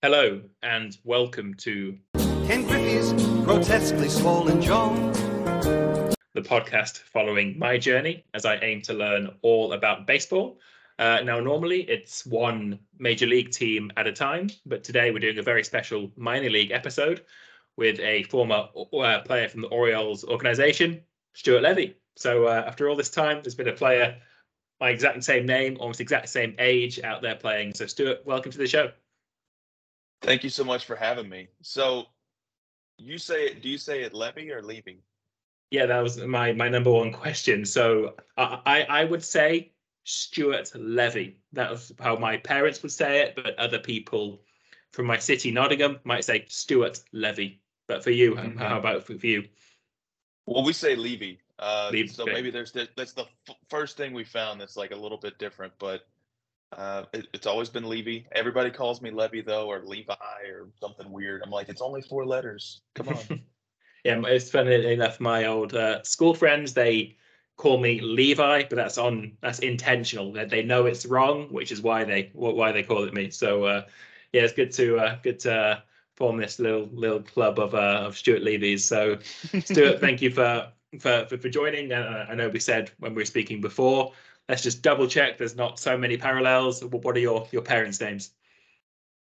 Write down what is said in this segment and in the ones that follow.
Hello and welcome to Ken Griffey's grotesquely swollen jaw. the podcast following my journey as I aim to learn all about baseball. Uh, now, normally it's one major league team at a time, but today we're doing a very special minor league episode with a former uh, player from the Orioles organization, Stuart Levy. So, uh, after all this time, there's been a player my exact same name, almost exact same age out there playing. So, Stuart, welcome to the show. Thank you so much for having me. So, you say it? Do you say it Levy or Levy? Yeah, that was my my number one question. So I I, I would say Stuart Levy. That was how my parents would say it, but other people from my city, Nottingham, might say Stuart Levy. But for you, Mhm. how about for you? Well, we say Levy. Uh, Levy, so maybe there's the, that's the f- first thing we found that's like a little bit different, but uh, it, it's always been Levy. Everybody calls me Levy though, or Levi, or something weird. I'm like, it's only four letters. Come on. Yeah, it's funny enough. My old uh, school friends they call me Levi, but that's on that's intentional. They, they know it's wrong, which is why they why they call it me. So uh, yeah, it's good to uh, good to uh, form this little little club of uh, of Stuart Levy's. So Stuart, thank you for for for, for joining. Uh, I know we said when we were speaking before. Let's just double check. There's not so many parallels. What are your your parents' names?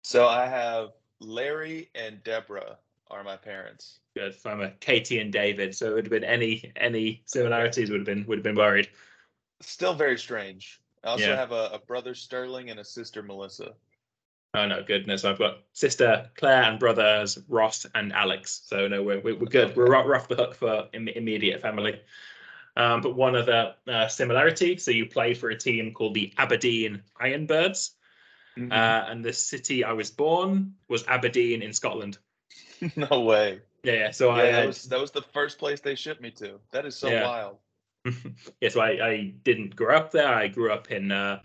so I have Larry and Deborah are my parents. Good. So I'm a Katie and David. So it would have been any any similarities would have been would have been worried. Still very strange. I also Yeah. have a, a brother Sterling and a sister Melissa. Oh no, goodness! I've got sister Claire and brothers Ross and Alex. So no, we're we're, good. We're off the hook for Im- immediate family. Um, but one other uh, similarity. So you play for a team called the Aberdeen Ironbirds, Mhm. uh, and the city I was born was Aberdeen in Scotland. no way. Yeah, yeah. So Yeah, I that was that was the first place they shipped me to. That is so Yeah. wild. yeah, so I, I didn't grow up there. I grew up in uh,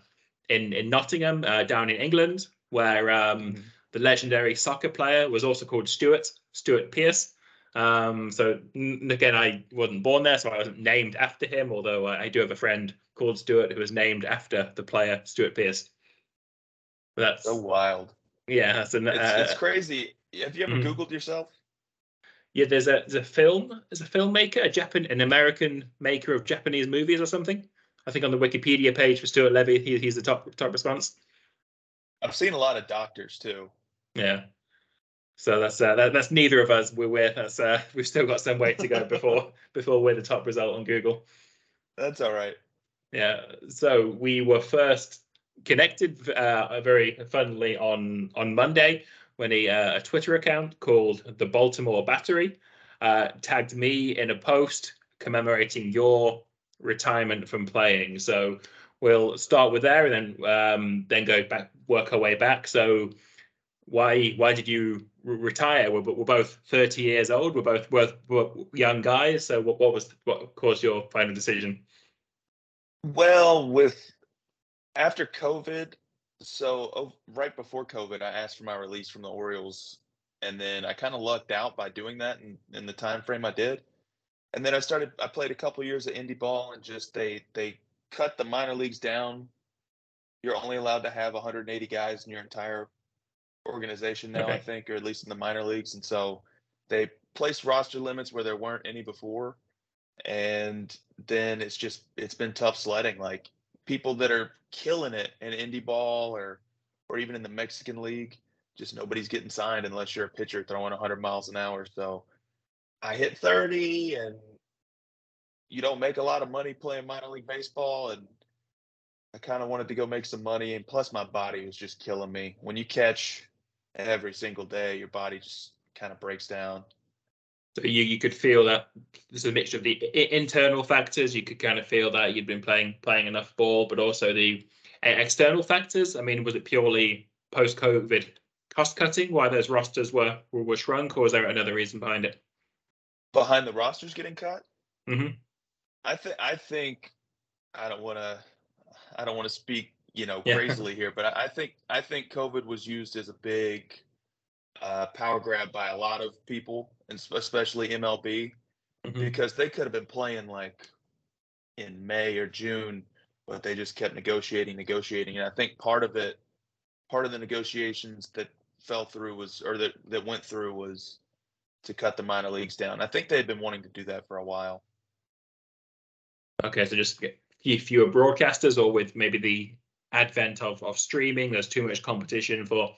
in in Nottingham, uh, down in England, where um, Mhm. the legendary soccer player was also called Stuart Stuart Pearce. Um, so n- again, I wasn't born there, so I wasn't named after him. Although I, I do have a friend called Stuart who was named after the player Stuart Pearce. But that's So wild. yeah, that's an It's, uh, it's crazy. Have you ever Mhm. Googled yourself? yeah. There's a there's a film, there's a filmmaker, a Japan, an American maker of Japanese movies or something. I think on the Wikipedia page for Stuart Levy, he, he's the top top response. I've seen a lot of doctors too. Yeah. So that's uh, that, that's neither of us we're with. That's uh, we've still got some way to go before before we're the top result on Google. That's all right. Yeah. So we were first connected uh, very funnily on on Monday when a, uh, a Twitter account called the Baltimore Battery uh, tagged me in a post commemorating your retirement from playing. So we'll start with there and then um, then go back work our way back. So why why did you retire? We're, we're both 30 years old. We're both both we're young guys. So what, what was what caused your final decision? Well, with after COVID, so oh, right before COVID, I asked for my release from the Orioles, and then I kind of lucked out by doing that in, in the time frame I did. And then I started. I played a couple years of indie ball, and just they they cut the minor leagues down. You're only allowed to have 180 guys in your entire organization now, I think, or at least in the minor leagues. And so they placed roster limits where there weren't any before. And then it's just it's been tough sledding. Like people that are killing it in indie ball or or even in the Mexican league, just nobody's getting signed unless you're a pitcher throwing 100 miles an hour. So I hit 30 and you don't make a lot of money playing minor league baseball and I kind of wanted to go make some money and plus my body was just killing me. When you catch every single day, your body just kind of breaks down. So you you could feel that there's a mixture of the internal factors. You could kind of feel that you'd been playing playing enough ball, but also the external factors. I mean, was it purely post COVID cost cutting why those rosters were, were were shrunk, or was there another reason behind it? Behind the rosters getting cut, Mhm. I think I think I don't want to I don't want to speak you know Yeah. crazily here, but I I think I think COVID was used as a big uh, power grab by a lot of people, and especially MLB, Mhm. because they could have been playing like in May or June, but they just kept negotiating, negotiating, and I think part of it, part of the negotiations that fell through was, or that that went through was to cut the minor leagues down. I think they had been wanting to do that for a while. Okay, so just get fewer broadcasters, or with maybe the advent of of streaming, there's too much competition for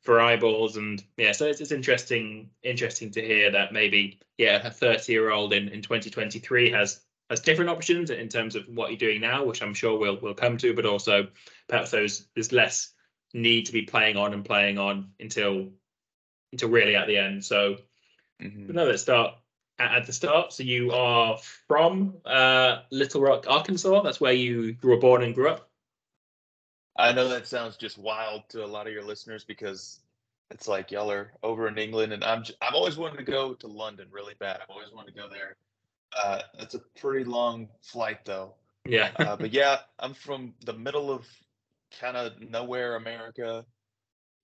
for eyeballs, and yeah, so it's, it's interesting interesting to hear that maybe yeah, a 30 year old in in 2023 has has different options in terms of what you're doing now, which I'm sure we'll we'll come to, but also perhaps those there's less need to be playing on and playing on until until really at the end. So mm-hmm. no, let's start at, at, the start. So you are from uh, Little Rock, Arkansas. That's where you were born and grew up. I know that sounds just wild to a lot of your listeners because it's like y'all are over in England, and I'm I've always wanted to go to London really bad. I've always wanted to go there. Uh, it's a pretty long flight though. Yeah. uh, but yeah, I'm from the middle of kind of nowhere America.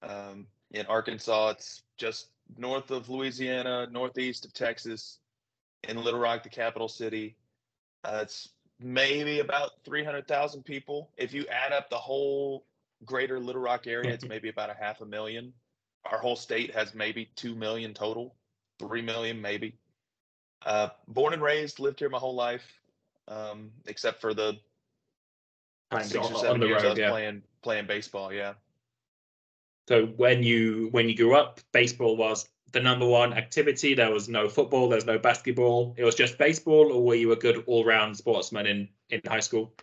Um, in Arkansas, it's just north of Louisiana, northeast of Texas, in Little Rock, the capital city. Uh, it's maybe about 300,000 people. If you add up the whole greater Little Rock area, it's maybe about a half a million. Our whole state has maybe 2 million total, 3 million maybe. Uh, born and raised, lived here my whole life, um, except for the six or seven years road, I was yeah. playing playing baseball. Yeah. So when you when you grew up, baseball was the number one activity. There was no football, there's no basketball. It was just baseball, or were you a good all round sportsman in in high school?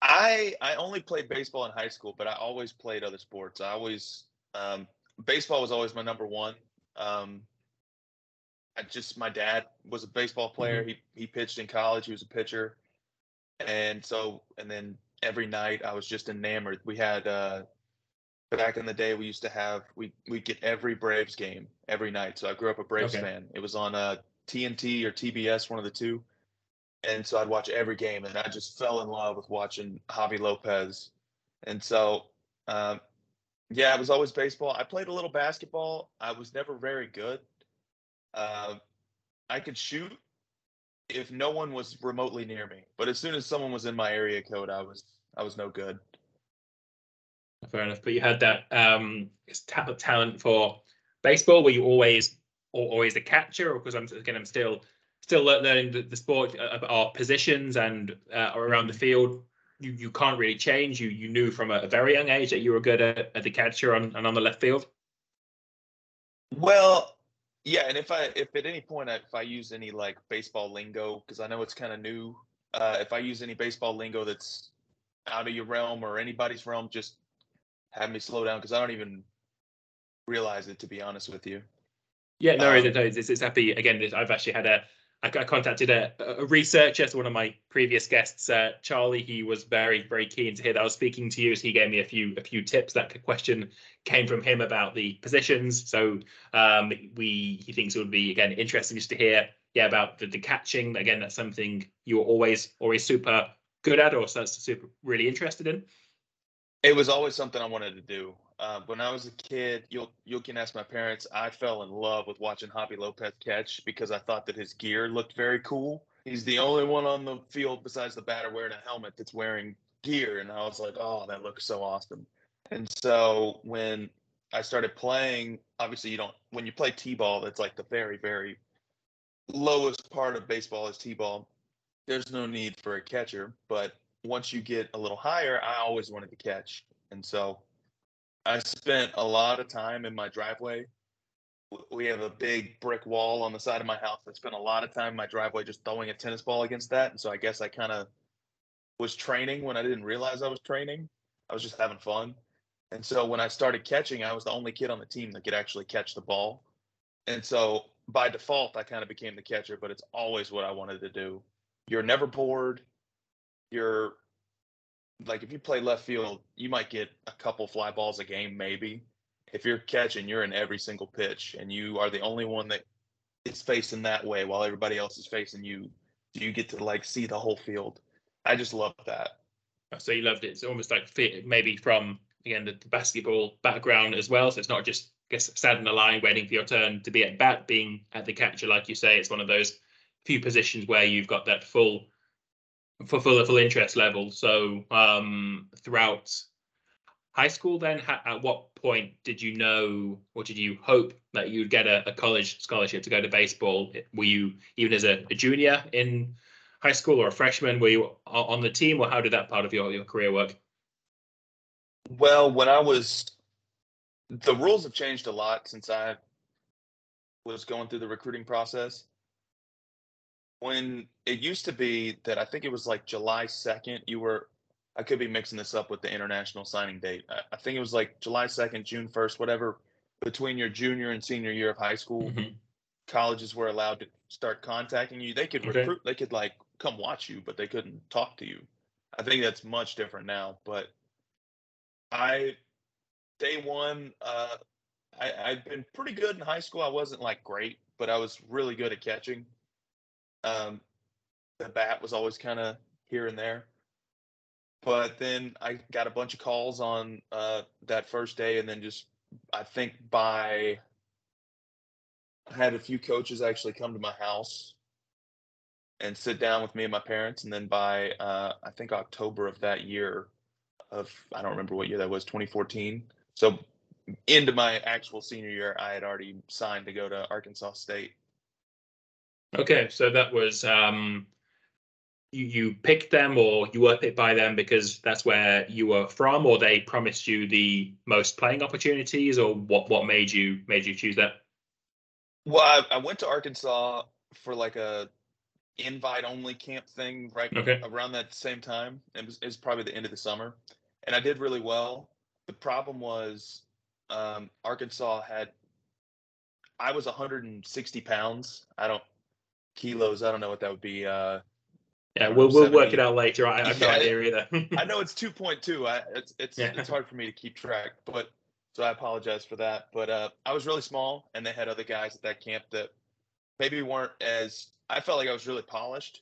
I I only played baseball in high school, but I always played other sports. I always um, baseball was always my number one. Um, I just my dad was a baseball player. Mm-hmm. He he pitched in college. He was a pitcher, and so and then every night I was just enamored. We had uh, back in the day we used to have we we get every Braves game every night. So I grew up a Braves okay. fan. It was on uh, TNT or TBS, one of the two. And so I'd watch every game, and I just fell in love with watching Javy Lopez. And so, um, yeah, it was always baseball. I played a little basketball. I was never very good. Uh, I could shoot if no one was remotely near me, but as soon as someone was in my area code, I was I was no good. Fair enough. But you had that um, talent for baseball. Were you always always a catcher, or because I'm again I'm still still learning the, the sport, uh, our positions and uh, around the field. You you can't really change. You you knew from a, a very young age that you were good at, at the catcher on, and on the left field. Well, yeah, and if I if at any point I, if I use any like baseball lingo because I know it's kind of new, uh, if I use any baseball lingo that's out of your realm or anybody's realm, just have me slow down because I don't even realize it to be honest with you. Yeah, no, um, it's, it's happy again. I've actually had a I contacted a, a researcher, so one of my previous guests, uh, Charlie. He was very, very keen to hear that I was speaking to you. So he gave me a few, a few tips. That question came from him about the positions. So um, we, he thinks it would be again interesting just to hear, yeah, about the, the catching. Again, that's something you were always, always super good at, or so super really interested in. It was always something I wanted to do. Uh, when I was a kid, you you can ask my parents. I fell in love with watching Javy Lopez catch because I thought that his gear looked very cool. He's the only one on the field besides the batter wearing a helmet that's wearing gear, and I was like, oh, that looks so awesome. And so when I started playing, obviously you don't when you play t-ball, that's like the very very lowest part of baseball is t-ball. There's no need for a catcher, but once you get a little higher, I always wanted to catch. And so I spent a lot of time in my driveway. We have a big brick wall on the side of my house. I spent a lot of time in my driveway just throwing a tennis ball against that. And so I guess I kind of was training when I didn't realize I was training. I was just having fun. And so when I started catching, I was the only kid on the team that could actually catch the ball. And so by default, I kind of became the catcher, but it's always what I wanted to do. You're never bored you're like if you play left field, you might get a couple fly balls a game, maybe. If you're catching, you're in every single pitch, and you are the only one that is facing that way while everybody else is facing you. You get to like see the whole field. I just love that. So you loved it. It's almost like maybe from again the, basketball background as well. So it's not just I guess standing in the line waiting for your turn to be at bat, being at the catcher, like you say. It's one of those few positions where you've got that full for full interest level. So um, throughout high school then? At what point did you know, or did you hope that you'd get a, a college scholarship to go to baseball? Were you even as a, a, junior in high school or a freshman? Were you on the team, or how did that part of your, your career work? Well, when I was, the rules have changed a lot since I was going through the recruiting process. When it used to be that I think it was like July 2nd, you were I could be mixing this up with the international signing date. I, I think it was like July 2nd, June 1st, whatever, between your junior and senior year of high school. Mm-hmm. Colleges were allowed to start contacting you. They could okay. recruit, they could like come watch you, but they couldn't talk to you. I think that's much different now. But I, day one, uh, I, I'd been pretty good in high school. I wasn't like great, but I was really good at catching. Um, the bat was always kind of here and there. But then I got a bunch of calls on uh, that first day, and then just I think by I had a few coaches actually come to my house and sit down with me and my parents, and then by uh, I think October of that year, of I don't remember what year that was, 2014. So into my actual senior year, I had already signed to go to Arkansas State. Okay, so that was um, you, you picked them or you were picked by them because that's where you were from or they promised you the most playing opportunities or what what made you made you choose that? Well i, I went to arkansas for like a invite only camp thing right okay. around that same time. It was, it was probably the end of the summer and i did really well. The problem was um, arkansas had i was 160 pounds. I don't kilos i don't know what that would be uh yeah, we'll we'll work it out later. I, I have no idea either. I know it's two point two. It's it's yeah. it's hard for me to keep track, but so I apologize for that. But uh, I was really small, and they had other guys at that camp that maybe weren't as. I felt like I was really polished,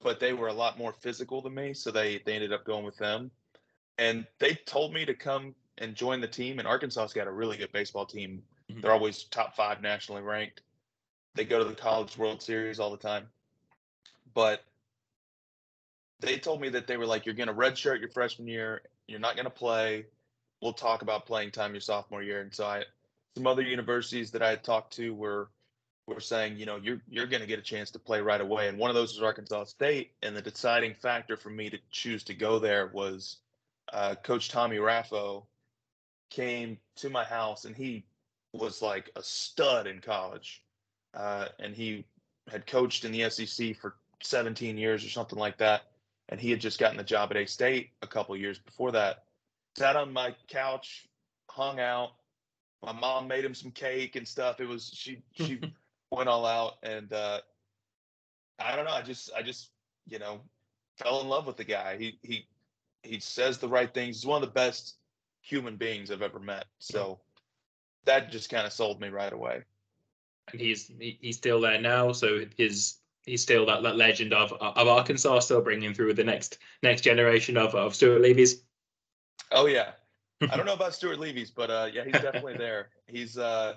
but they were a lot more physical than me, so they they ended up going with them, and they told me to come and join the team. And Arkansas's got a really good baseball team. Mm-hmm. They're always top five nationally ranked. They go to the College World Series all the time, but they told me that they were like, you're going to redshirt your freshman year. You're not going to play. We'll talk about playing time your sophomore year. And so I, some other universities that I had talked to were, were saying, you know, you're you're going to get a chance to play right away. And one of those was Arkansas State. And the deciding factor for me to choose to go there was uh, Coach Tommy Raffo came to my house, and he was like a stud in college, uh, and he had coached in the SEC for 17 years or something like that and he had just gotten the job at A State a couple years before that. Sat on my couch, hung out. My mom made him some cake and stuff. It was she she went all out, and uh, I don't know. I just I just you know fell in love with the guy. He he he says the right things. He's one of the best human beings I've ever met. So that just kind of sold me right away. And he's he's still there now. So his he's still that, that legend of of Arkansas, still bringing through the next next generation of of Stuart Levy's. Oh yeah, I don't know about Stuart Levy's, but uh, yeah, he's definitely there. He's uh,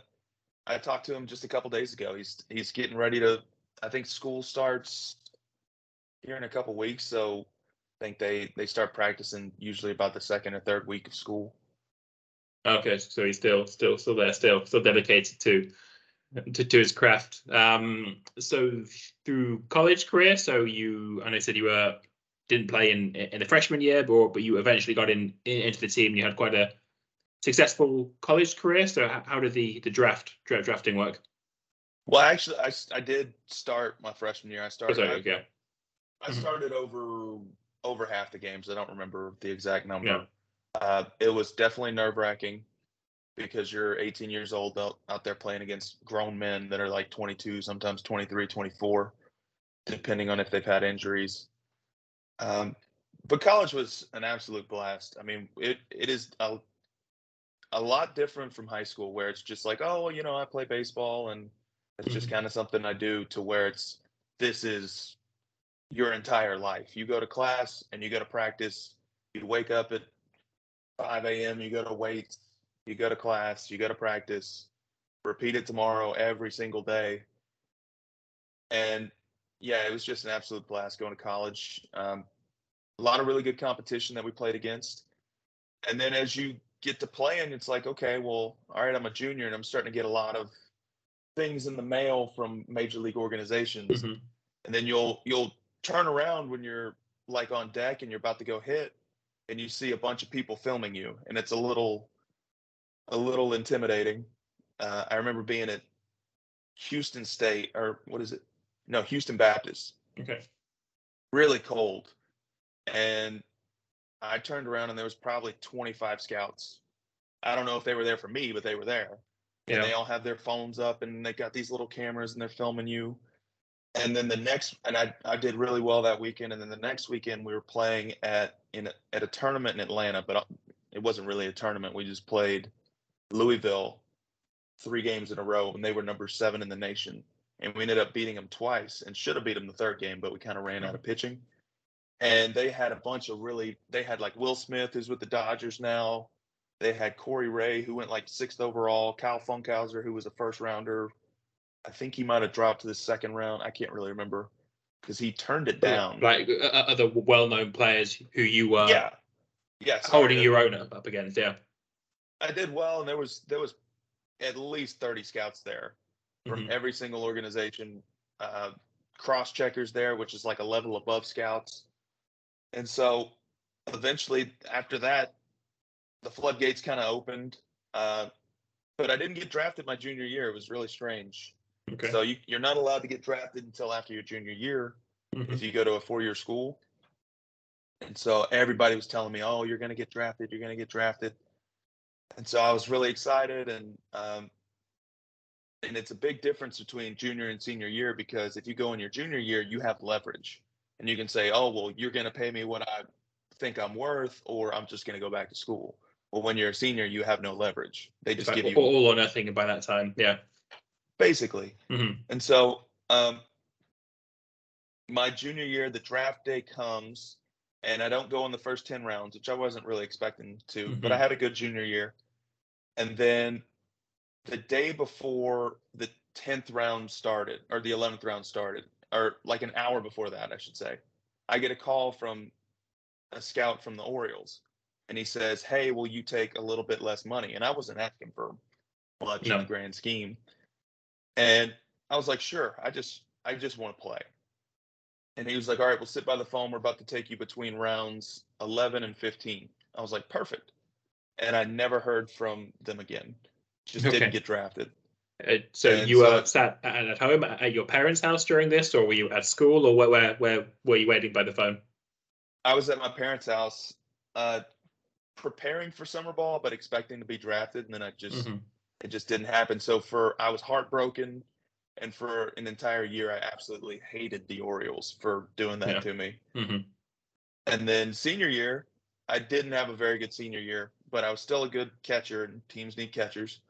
I talked to him just a couple days ago. He's he's getting ready to. I think school starts here in a couple weeks, so I think they they start practicing usually about the second or third week of school. Okay, so he's still still still there, still still dedicated to to, to his craft. Um, so through college career, so you, and I said you were didn't play in in the freshman year, but but you eventually got in, in into the team. You had quite a successful college career. So how, how did the the draft, draft drafting work? Well, actually, I, I did start my freshman year. I started. Oh, sorry, I, I mm-hmm. started over over half the games. I don't remember the exact number. Yeah. Uh, it was definitely nerve wracking because you're 18 years old out, out there playing against grown men that are like 22, sometimes 23, 24, depending on if they've had injuries. Um, but college was an absolute blast. I mean, it it is a, a lot different from high school where it's just like, oh, you know, I play baseball and it's mm-hmm. just kind of something I do to where it's this is your entire life. You go to class and you go to practice. You wake up at 5 a.m. You go to weights you go to class, you go to practice, repeat it tomorrow every single day. And yeah, it was just an absolute blast going to college. Um, a lot of really good competition that we played against. and then as you get to playing, it's like, okay, well, all right, I'm a junior and I'm starting to get a lot of things in the mail from major league organizations. Mhm. And then you'll you'll turn around when you're like on deck and you're about to go hit and you see a bunch of people filming you and it's a little a little intimidating. Uh, I remember being at Houston State or what is it? No, Houston Baptist Okay. really cold. And I turned around and there was probably 25 scouts. I don't know if they were there for me, but they were there. And Yeah. they all have their phones up and they got these little cameras and they're filming you. And then the next, and I, I did really well that weekend. And then the next weekend we were playing at in at a tournament in Atlanta, but it wasn't really a tournament. We just played Louisville three games in a row, and they were number seven in the nation. And we ended up beating them twice, and should have beat them the third game, but we kind of ran out of pitching. And they had a bunch of really, they had like Will Smith, who's with the Dodgers now. They had Corey Ray, who went like sixth overall. Kyle Funkhouser, who was a first rounder. I think he might have dropped to the second round. I can't really remember because he turned it down. Like uh, uh, other well-known players who you were yeah, yeah. sorry, holding your own up against. Yeah. I did well, and there was there was at least thirty scouts there from Mhm. every single organization. Uh, cross checkers there, which is like a level above scouts. And so, eventually, after that, the floodgates kind of opened. Uh, but I didn't get drafted my junior year. It was really strange. Okay. So you, you're not allowed to get drafted until after your junior year Mhm. if you go to a four-year school. And so everybody was telling me, "Oh, you're going to get drafted. You're going to get drafted." And so I was really excited, and um, and it's a big difference between junior and senior year because if you go in your junior year, you have leverage, and you can say, "Oh, well, you're going to pay me what I think I'm worth, or I'm just going to go back to school." Well, when you're a senior, you have no leverage. They just like give you all or nothing by that time. Yeah. basically. Mhm. And so, um, my junior year, the draft day comes, and I don't go in the first 10 rounds, which I wasn't really expecting to, but I Mhm. had a good junior year. And then the day before the 10th round started, or the 11th round started, or like an hour before that, I should say, I get a call from a scout from the Orioles. And he says, Hey, will you take a little bit less money? And I wasn't asking for much in No. the grand scheme. And I was like, sure, I just I just want to play. And he was like, all right, we'll sit by the phone. We're about to take you between rounds 11 and 15. I was like, perfect. And I never heard from them again. Just Okay. didn't get drafted. Uh, so And you so- were sat at, home at your parents' house during this, or were you at school, or where where, where were you waiting by the phone? I was at my parents' house uh, preparing for summer ball, but expecting to be drafted. And then I just, Mhm. it just didn't happen. So for, I was heartbroken. And for an entire year, I absolutely hated the Orioles for doing that Yeah. to me. Mhm. And then senior year, I didn't have a very good senior year, but I was still a good catcher, and teams need catchers.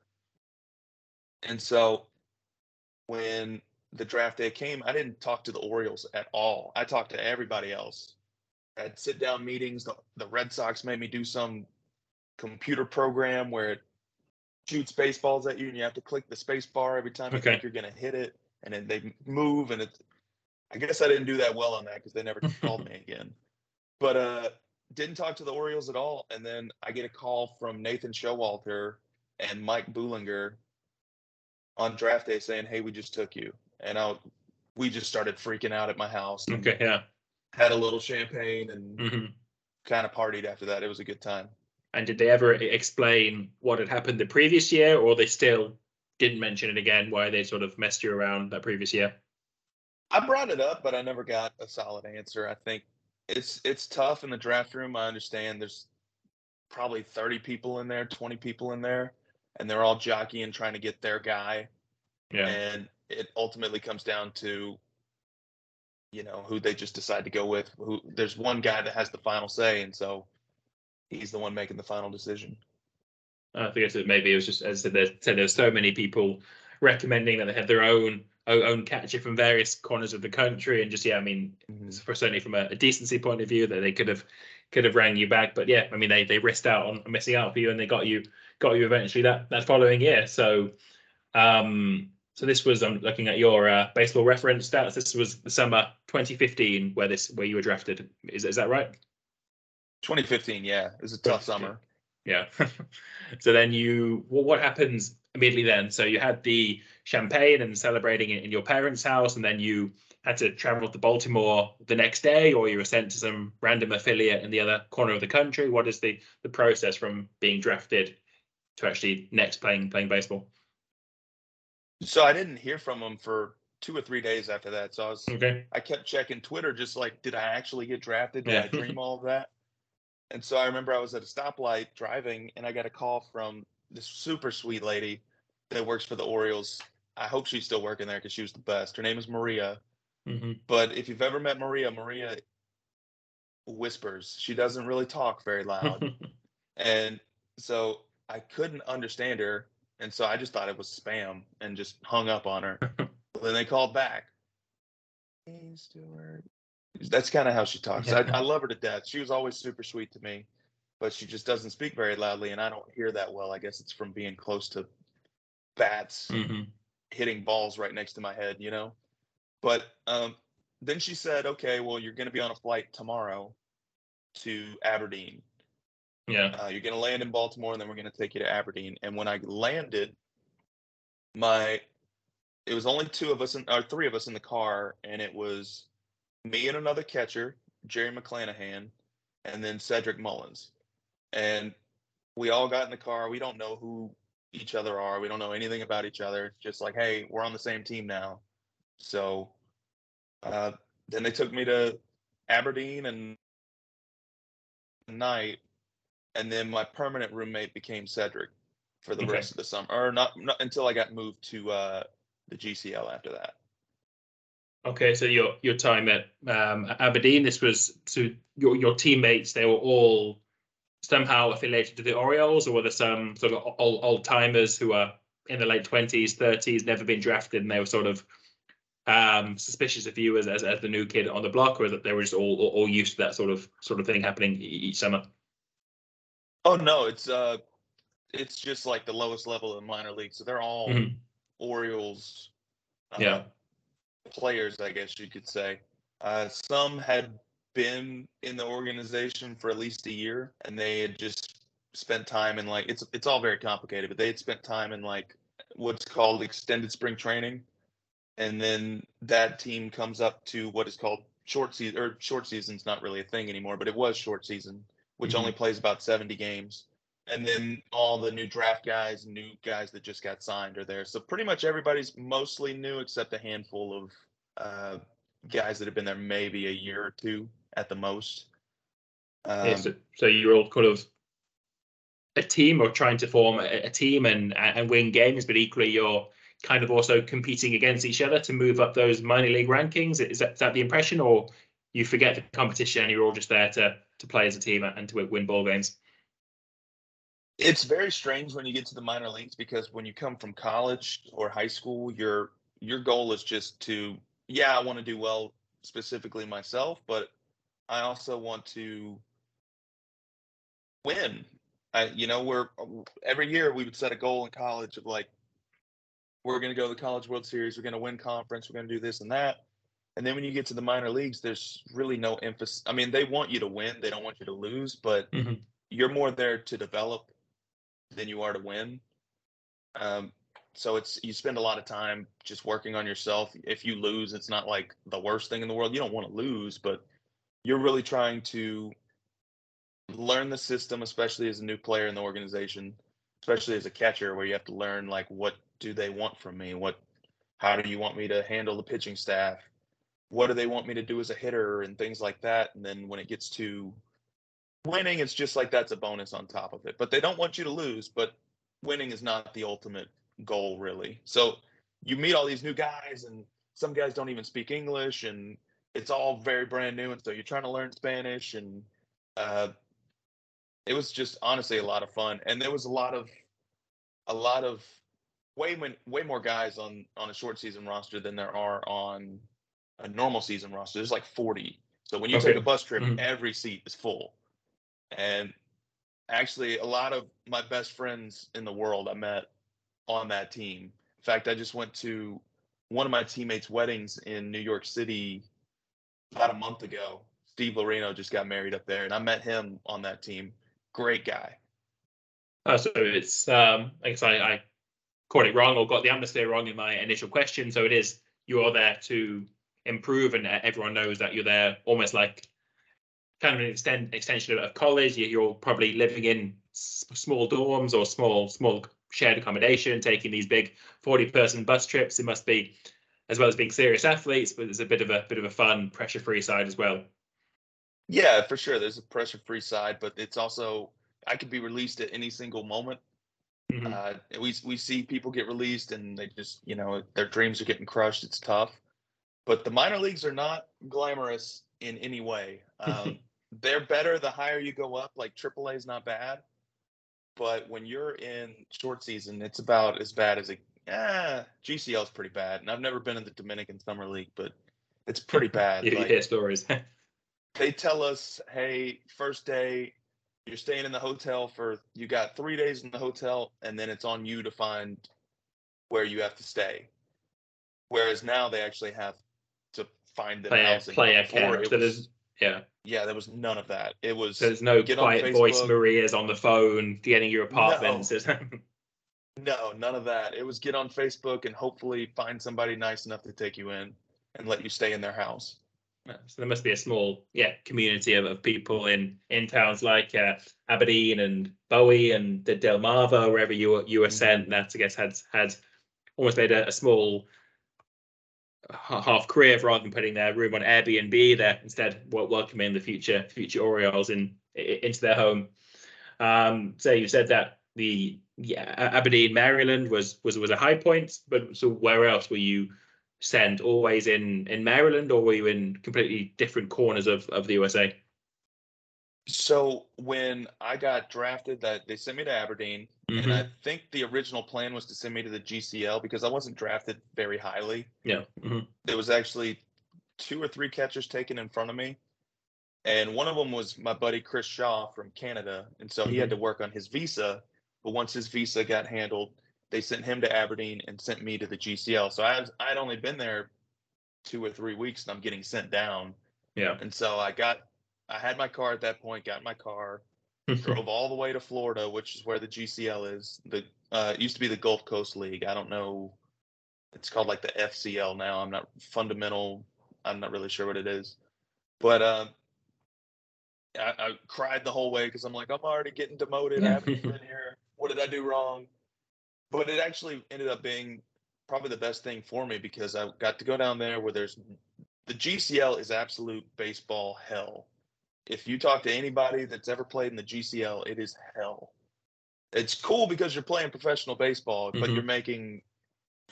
And so when the draft day came, I didn't talk to the Orioles at all. I talked to everybody else. I had sit down meetings. The, the Red Sox made me do some computer program where it shoots baseballs at you, and you have to click the space bar every time you Okay. think you're going to hit it, and then they move. And it, I guess I didn't do that well on that because they never called me again. But uh, didn't talk to the Orioles at all. And then I get a call from Nathan Showalter and Mike Boolinger on draft day saying, "Hey, we just took you." And I, we just started freaking out at my house. Okay, yeah. Had a little champagne and hmm kind of partied after that. It was a good time. And did they ever explain what had happened the previous year, or they still didn't mention it again? Why they sort of messed you around that previous year? I brought it up, but I never got a solid answer. I think it's it's tough in the draft room. I understand there's probably 30 people in there, 20 people in there, and they're all jockeying trying to get their guy. Yeah. And it ultimately comes down to you know who they just decide to go with. Who there's one guy that has the final say, and so he's the one making the final decision. I guess that maybe it was just as I said, there, said there's so many people recommending that they had their own own catcher from various corners of the country, and just yeah, I mean, for certainly from a, a decency point of view, that they could have could have rang you back, but yeah, I mean they they risked out on missing out for you, and they got you got you eventually that that following year. So, um, so this was I'm looking at your uh, baseball reference stats. This was the summer 2015 where this where you were drafted. Is is that right? 2015, yeah, it was a tough summer. Yeah. so then you, well, what happens immediately then? So you had the champagne and celebrating it in your parents' house, and then you had to travel to Baltimore the next day, or you were sent to some random affiliate in the other corner of the country. What is the the process from being drafted to actually next playing playing baseball? So I didn't hear from him for two or three days after that. So I was Okay. I kept checking Twitter, just like, did I actually get drafted? Did Yeah. I dream all of that? And so I remember I was at a stoplight driving, and I got a call from this super sweet lady that works for the Orioles. I hope she's still working there because she was the best. Her name is Maria. hmm But if you've ever met Maria, Maria whispers. She doesn't really talk very loud. and so I couldn't understand her. And so I just thought it was spam and just hung up on her. then they called back. Hey, Stuart. That's kind of how she talks. I, I love her to death. She was always super sweet to me, but she just doesn't speak very loudly, and I don't hear that well. I guess it's from being close to bats hmm hitting balls right next to my head, you know. But um, then she said, "Okay, well, you're going to be on a flight tomorrow to Aberdeen. Yeah. Uh, you're going to land in Baltimore, and then we're going to take you to Aberdeen." And when I landed, my it was only two of us, in, or three of us in the car, and it was me and another catcher, Jerry McClanahan, and then Cedric Mullins. And we all got in the car. We don't know who each other are. We don't know anything about each other. It's just like, hey, we're on the same team now. So uh, then they took me to Aberdeen and night, and then my permanent roommate became Cedric for the Okay. rest of the summer, or not, not until I got moved to uh, the GCL after that. Okay, so your your time at um, Aberdeen, this was to your your teammates. They were all somehow affiliated to the Orioles, or were there some sort of old old timers who are in the late twenties, thirties, never been drafted, and they were sort of um, suspicious of you as, as as the new kid on the block, or that they were just all all, all used to that sort of sort of thing happening each summer? Oh no, it's uh, it's just like the lowest level in minor league. So they're all Mhm. Orioles. Uh, Yeah. Players, I guess you could say. Uh, some had been in the organization for at least a year, and they had just spent time in like it's it's all very complicated, but they had spent time in like what's called extended spring training, and then that team comes up to what is called short season or short season's not really a thing anymore, but it was short season, which Mhm. only plays about 70 games. And then all the new draft guys, new guys that just got signed are there. So pretty much everybody's mostly new except a handful of uh, guys that have been there maybe a year or two at the most. Um, Yeah, so, so you're all kind of a team or trying to form a, a team and and win games, but equally you're kind of also competing against each other to move up those minor league rankings. Is that, is that the impression, or you forget the competition and you're all just there to to play as a team and to win ball games? It's very strange when you get to the minor leagues because when you come from college or high school, your your goal is just to yeah, I want to do well specifically myself, but I also want to win. I, you know, we're every year we would set a goal in college of like we're going to go to the College World Series, we're going to win conference, we're going to do this and that. And then when you get to the minor leagues, there's really no emphasis. I mean, they want you to win, they don't want you to lose, but Mhm. you're more there to develop than you are to win. Um, so it's you spend a lot of time just working on yourself. If you lose, it's not like the worst thing in the world. You don't want to lose, but you're really trying to learn the system, especially as a new player in the organization, especially as a catcher, where you have to learn like what do they want from me? What how do you want me to handle the pitching staff? What do they want me to do as a hitter and things like that? And then when it gets to winning, it's just like that's a bonus on top of it. But they don't want you to lose, but winning is not the ultimate goal, really. So you meet all these new guys, and some guys don't even speak English, and it's all very brand new. And so you're trying to learn Spanish, and uh, it was just honestly a lot of fun. And there was a lot of, a lot of way way more guys on on a short season roster than there are on a normal season roster. There's like 40. So when you Okay. take a bus trip, Mhm. every seat is full. And actually, a lot of my best friends in the world I met on that team. In fact, I just went to one of my teammates' weddings in New York City about a month ago. Steve Laurino just got married up there, and I met him on that team. Great guy. Oh, so it's um, I guess I, I caught it wrong or got the atmosphere wrong in my initial question. So it is you are there to improve, and everyone knows that you're there almost like kind of an extend, extension of college. You're probably living in small dorms or small small shared accommodation, taking these big 40 person bus trips. It must be as well as being serious athletes, but there's a bit of a bit of a fun, pressure free side as well. Yeah, for sure. There's a pressure free side, but it's also I could be released at any single moment. Mm-hmm. Uh, we we see people get released and they just you know their dreams are getting crushed. It's tough, but the minor leagues are not glamorous in any way. Um, they're better the higher you go up. Like AAA is not bad, but when you're in short season, it's about as bad as a yeah. GCL is pretty bad, and I've never been in the Dominican Summer League, but it's pretty bad. you like, hear stories. they tell us, hey, first day you're staying in the hotel for you got three days in the hotel, and then it's on you to find where you have to stay. Whereas now they actually have to find the play housing. Play a camp. That is, yeah. Yeah, there was none of that. It was there's no quiet voice Maria's on the phone getting your apartment. No. no, none of that. It was get on Facebook and hopefully find somebody nice enough to take you in and let you stay in their house. So there must be a small, yeah, community of, of people in in towns like uh, Aberdeen and Bowie and the Delmarva, wherever you were you were mm-hmm. sent. That I guess had had almost made a, a small half career rather than putting their room on Airbnb. They're instead welcoming the future future Orioles in, into their home. Um, so you said that the yeah, Aberdeen, Maryland was was was a high point, but so where else were you sent? Always in in Maryland, or were you in completely different corners of of the USA? So when I got drafted, that they sent me to Aberdeen, mm-hmm. and I think the original plan was to send me to the GCL because I wasn't drafted very highly. Yeah, mm-hmm. there was actually two or three catchers taken in front of me, and one of them was my buddy Chris Shaw from Canada, and so mm-hmm. he had mm-hmm. to work on his visa. But once his visa got handled, they sent him to Aberdeen and sent me to the GCL. So I was, I'd only been there two or three weeks, and I'm getting sent down. Yeah, and so I got I had my car at that point, got my car, drove all the way to Florida, which is where the GCL is. The uh, it used to be the Gulf Coast League. I don't know. It's called like the FCL now. I'm not fundamental. I'm not really sure what it is, but uh, I, I, cried the whole way because I'm like, I'm already getting demoted. I haven't been here. What did I do wrong? But it actually ended up being probably the best thing for me because I got to go down there where there's the GCL is absolute baseball hell if you talk to anybody that's ever played in the GCL, it is hell. It's cool because you're playing professional baseball, mm-hmm. but you're making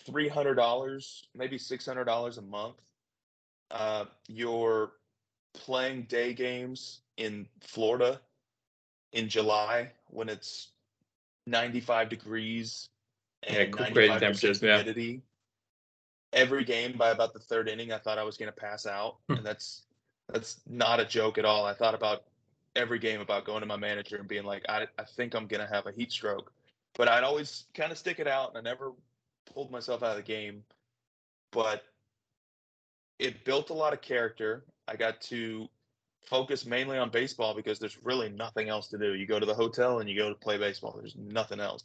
three hundred dollars, maybe six hundred dollars a month. Uh, you're playing day games in Florida in July when it's 95 degrees and yeah, great temperatures, humidity. Yeah. Every game by about the third inning, I thought I was going to pass out, hmm. and that's that's not a joke at all. I thought about every game about going to my manager and being like, I, I think I'm going to have a heat stroke. But I'd always kind of stick it out and I never pulled myself out of the game. But it built a lot of character. I got to focus mainly on baseball because there's really nothing else to do. You go to the hotel and you go to play baseball. There's nothing else.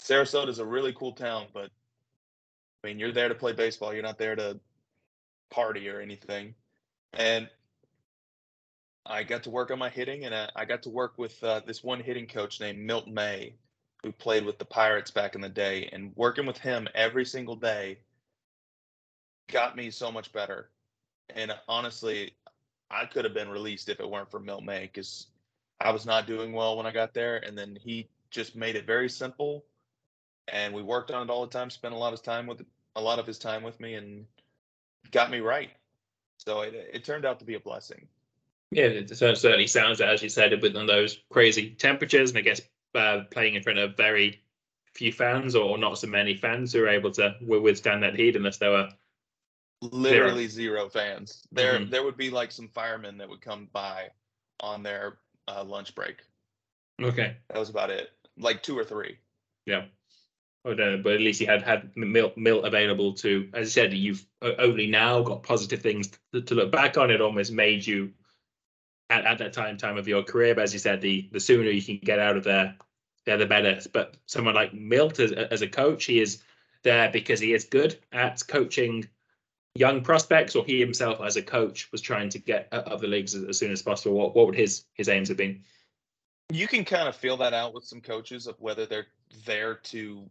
Sarasota is a really cool town, but I mean, you're there to play baseball. You're not there to party or anything. And I got to work on my hitting, and I, I got to work with uh, this one hitting coach named Milt May, who played with the Pirates back in the day. And working with him every single day got me so much better. And honestly, I could have been released if it weren't for Milt May because I was not doing well when I got there. And then he just made it very simple. And we worked on it all the time, spent a lot of time with a lot of his time with me, and got me right. So it, it turned out to be a blessing. Yeah, it certainly sounds as you said, with those crazy temperatures, and I guess uh, playing in front of very few fans or not so many fans who are able to withstand that heat unless there were literally zero, zero fans. There, mm-hmm. there would be like some firemen that would come by on their uh, lunch break. Okay, that was about it. Like two or three. Yeah. But, uh, but at least you had had Milt, available to, as I said, you've only now got positive things to, to look back on. It almost made you at, at that time time of your career. But as you said, the the sooner you can get out of there, they're the better. But someone like Milt as, as a coach, he is there because he is good at coaching young prospects, or he himself as a coach was trying to get up the leagues as, as soon as possible. What what would his his aims have been? You can kind of feel that out with some coaches of whether they're there to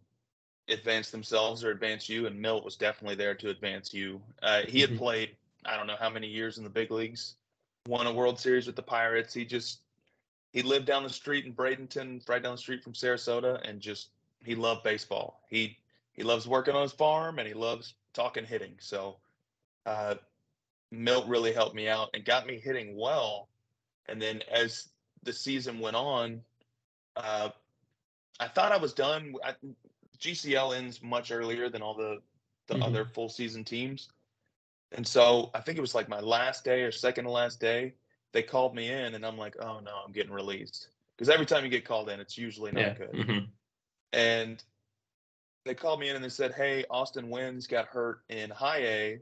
advance themselves or advance you. And Milt was definitely there to advance you. Uh, he had Mhm. played, I don't know how many years in the big leagues, won a World Series with the Pirates. He just, he lived down the street in Bradenton, right down the street from Sarasota, and just, he loved baseball. He, he loves working on his farm and he loves talking hitting. So, uh, Milt really helped me out and got me hitting well. And then as the season went on, uh, I thought I was done. I, GCL ends much earlier than all the the Mhm. other full season teams, and so I think it was like my last day or second to last day. They called me in, and I'm like, oh no, I'm getting released because every time you get called in, it's usually not Yeah. good. Mhm. And they called me in and they said, hey, Austin Wynns got hurt in high A.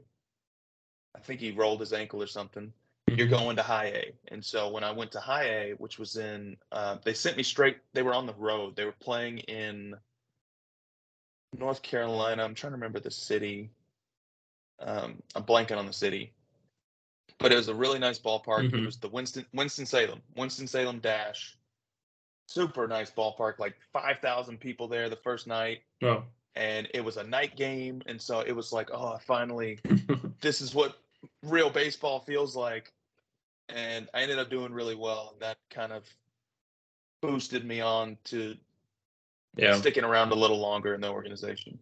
I think he rolled his ankle or something you're Mhm. going to high A. And so when I went to high A, which was in, uh, they sent me straight, they were on the road. They were playing in North Carolina. I'm trying to remember the city. Um, I'm blanking on the city, but it was a really nice ballpark. It Mhm. was the Winston, Winston-Salem, Winston-Salem Dash. Super nice ballpark, like 5,000 people there the first night. And it was a night game. And so it was like, oh, finally, this is what real baseball feels like. And I ended up doing really well. And that kind of boosted me on to yeah. sticking around a little longer in the organization.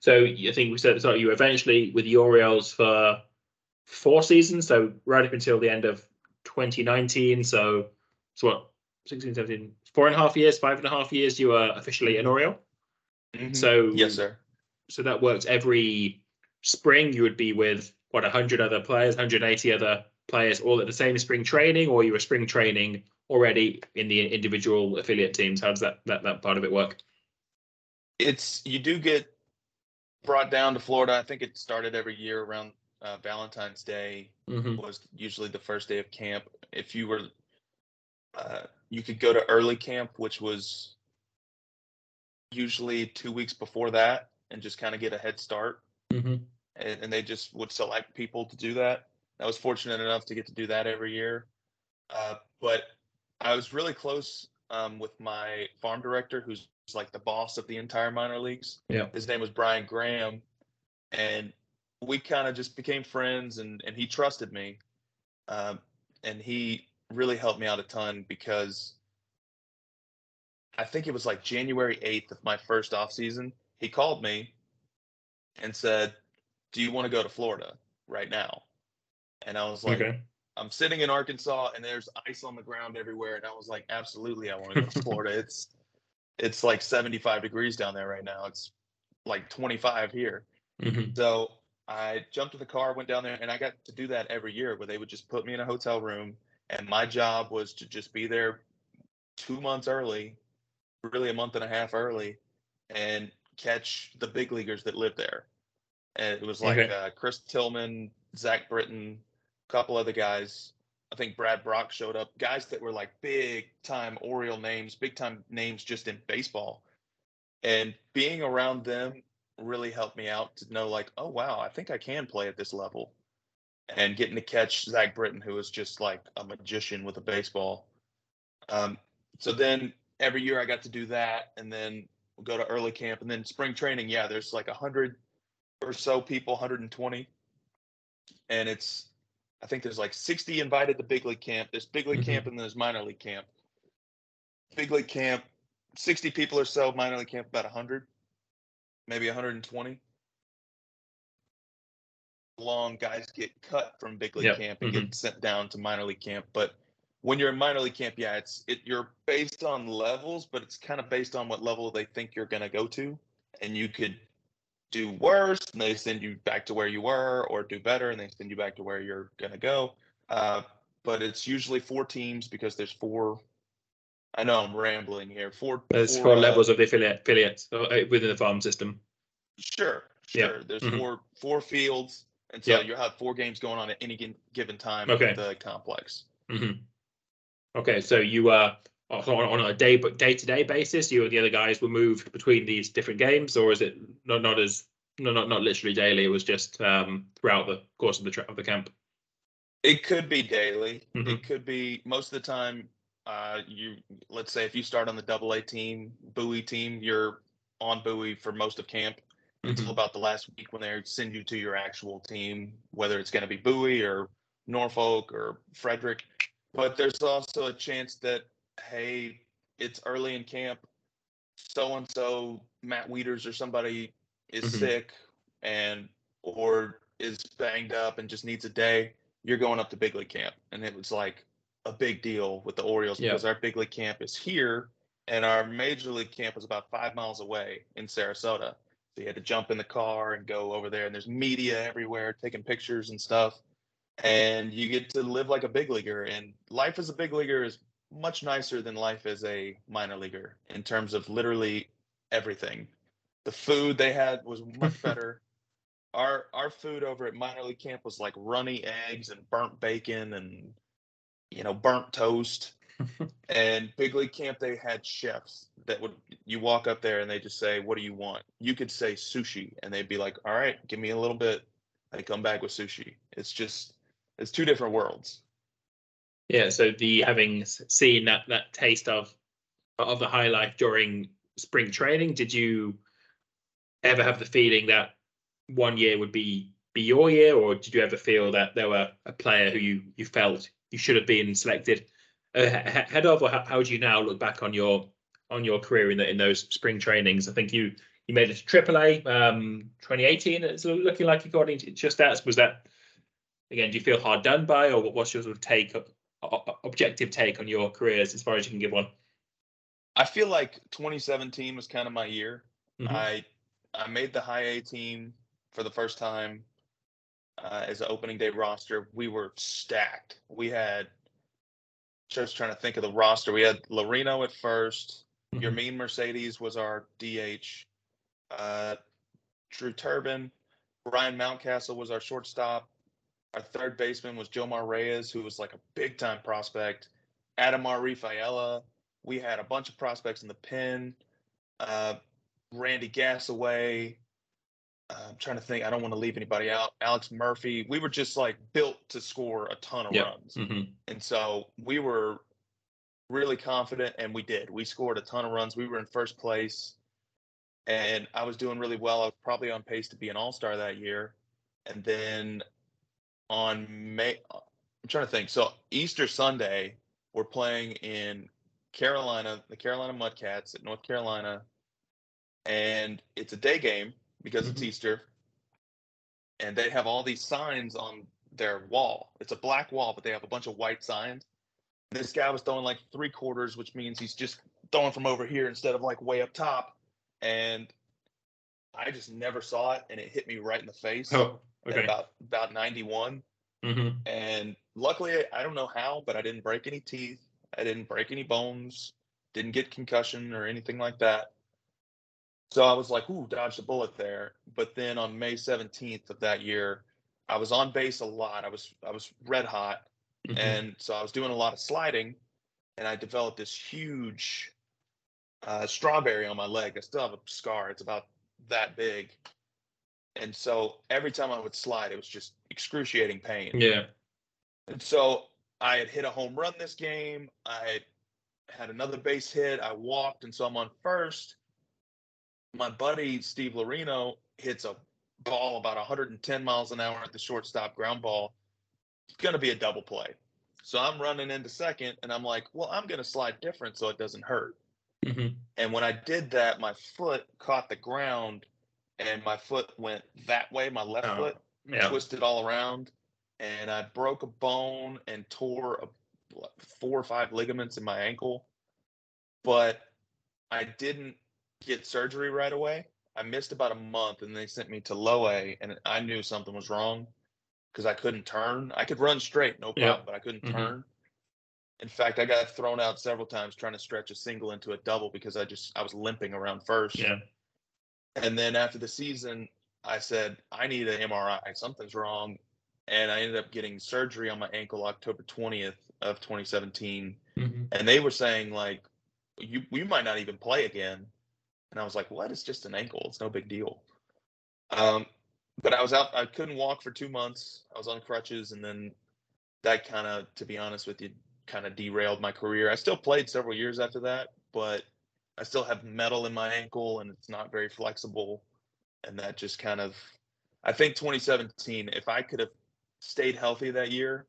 So I think we said so you were eventually with the Orioles for four seasons, so right up until the end of 2019. So so what 16, 17, four and a half years, five and a half years you were officially an Oriole. Mm-hmm. So yes, sir. so that works every spring you would be with what 100 other players 180 other players all at the same spring training or you were spring training already in the individual affiliate teams how does that that, that part of it work It's you do get brought down to Florida. I think it started every year around uh, Valentine's Day mm-hmm. was usually the first day of camp. If you were, uh, you could go to early camp, which was usually two weeks before that, and just kind of get a head start. Mm-hmm. and, and they just would select people to do that. I was fortunate enough to get to do that every year. Uh, but I was really close um, with my farm director, who's like the boss of the entire minor leagues. Yeah. His name was Brian Graham, and we kind of just became friends, and and he trusted me, um, and he really helped me out a ton because I think it was like January eighth of my first off season. He called me and said, "Do you want to go to Florida right now?" And I was like, okay "I'm sitting in Arkansas and there's ice on the ground everywhere." And I was like, "Absolutely, I want to go to Florida. It's it's like 75 degrees down there right now. It's like 25 here." mm-hmm. So I jumped in the car, went down there, and I got to do that every year where they would just put me in a hotel room. And my job was to just be there two months early, really a month and a half early, and catch the big leaguers that live there. And it was like Okay. uh, Chris Tillman, Zach Britton, a couple other guys. I think Brad Brach showed up. Guys that were like big time Oriole names, big time names just in baseball. And being around them really helped me out to know like, oh wow, I think I can play at this level. And getting to catch Zach Britton, who was just like a magician with a baseball. Um, so then every year I got to do that, and then go to early camp, and then spring training. Yeah, there's like a hundred or so people, 120, and it's I think there's like 60 invited to big league camp. There's big league Mhm. camp and then there's minor league camp. Big league camp, 60 people or so. Minor league camp about 100, maybe 120. Long guys get cut from big league Yep, camp and get mhm. sent down to minor league camp. But when you're in minor league camp, yeah, it's it you're based on levels, but it's kind of based on what level they think you're gonna go to, and you could do worse and they send you back to where you were, or do better and they send you back to where you're gonna go. Uh, but it's usually four teams because there's four. I know I'm rambling here. Four. there's four, four uh, levels of the affiliate affiliates uh, within the farm system Sure, Yeah. sure. There's Mhm. four four fields, and so Yeah. you'll have four games going on at any given time Okay. at the complex. hmm Okay, so you uh on, on a day but day to day basis? You and the other guys were moved between these different games, or is it not not as no not not literally daily? It was just um, throughout the course of the tra- of the camp. It could be daily. Mhm. It could be most of the time. Uh, you let's say if you start on the double A team, Bowie team, you're on Bowie for most of camp until about the last week when they send you to your actual team, whether it's going to be Bowie or Norfolk or Frederick. But there's also a chance that hey, it's early in camp, so and so Matt Wieters or somebody is Mhm. sick and or is banged up and just needs a day. You're going up to big league camp, and it was like a big deal with the Orioles Yeah. because our big league camp is here, and our major league camp is about five miles away in Sarasota. So you had to jump in the car and go over there, and there's media everywhere taking pictures and stuff. And you get to live like a big leaguer. And life as a big leaguer is much nicer than life as a minor leaguer in terms of literally everything. The food they had was much better. our our food over at minor league camp was like runny eggs and burnt bacon and you know burnt toast. and big league camp they had chefs that would you walk up there and they just say what do you want you could say sushi and they'd be like all right give me a little bit they come back with sushi it's just it's two different worlds Yeah, so the having seen that that taste of of the high life during spring training, did you ever have the feeling that one year would be be your year, or did you ever feel that there were a player who you you felt you should have been selected uh, he- he- head of, or how, how would you now look back on your on your career in the, in those spring trainings? I think you you made it to AAA um 2018. It's looking like you got into just that. Was that again? Do you feel hard done by, or what- what's your sort of take objective take on your careers as far as you can give one? i feel like 2017 was kind of my year Mhm. i i made the high a team for the first time uh, as an opening day roster we were stacked we had just trying to think of the roster we had Laurino at 1st Your Mhm. mean Mercedes was our DH. Uh, Drew Turbin, Ryan Mountcastle was our shortstop. Our third baseman was Jomar Reyes, who was like a big time prospect. Adamar Rafaela. We had a bunch of prospects in the pen. Uh, Randy Gassaway. Uh, I'm trying to think. I don't want to leave anybody out. Alex Murphy. We were just like built to score a ton of Yeah. runs. Mhm. And so we were really confident, and we did. We scored a ton of runs. We were in first place, and I was doing really well. I was probably on pace to be an all star that year. And then on May, I'm trying to think. So Easter Sunday, we're playing in Carolina, the Carolina Mudcats at North Carolina, and it's a day game because it's Mhm. Easter. And they have all these signs on their wall. It's a black wall, but they have a bunch of white signs. This guy was throwing like three quarters, which means he's just throwing from over here instead of like way up top. And I just never saw it, and it hit me right in the face Oh, okay. about about 91. hmm And luckily, I don't know how, but I didn't break any teeth. I didn't break any bones. Didn't get concussion or anything like that. So I was like, ooh, dodged a bullet there. But then on May 17th of that year, I was on base a lot. I was I was red hot. Mm-hmm. And so I was doing a lot of sliding and I developed this huge uh, strawberry on my leg. I still have a scar. It's about that big. And so every time I would slide, it was just excruciating pain. yeah. And so I had hit a home run this game. I had another base hit. I walked, and so I'm on first. My buddy Steve Laurino hits a ball about 110 miles an hour at the shortstop ground ball. It's going to be a double play. So I'm running into second, and I'm like, well, I'm going to slide different so it doesn't hurt. hmm And when I did that, my foot caught the ground, and my foot went that way, my left Oh, foot Yeah. twisted all around, and I broke a bone and tore a, four or five ligaments in my ankle. But I didn't get surgery right away. I missed about a month, and they sent me to low A, and I knew something was wrong because I couldn't turn. I could run straight, no problem, but I couldn't Mhm. turn. In fact, I got thrown out several times trying to stretch a single into a double because I just I was limping around first. Yeah. And then after the season, I said, I need an MRI. Something's wrong. and I ended up getting surgery on my ankle October 20th of 2017, Mhm. and they were saying like, you we might not even play again, and I was like, what? It's just an ankle. It's no big deal. Um, but I was out. I couldn't walk for two months. I was on crutches, and then that kind of, to be honest with you, kind of derailed my career. I still played several years after that, but I still have metal in my ankle, and it's not very flexible, and that just kind of. I think 2017. If I could have stayed healthy that year,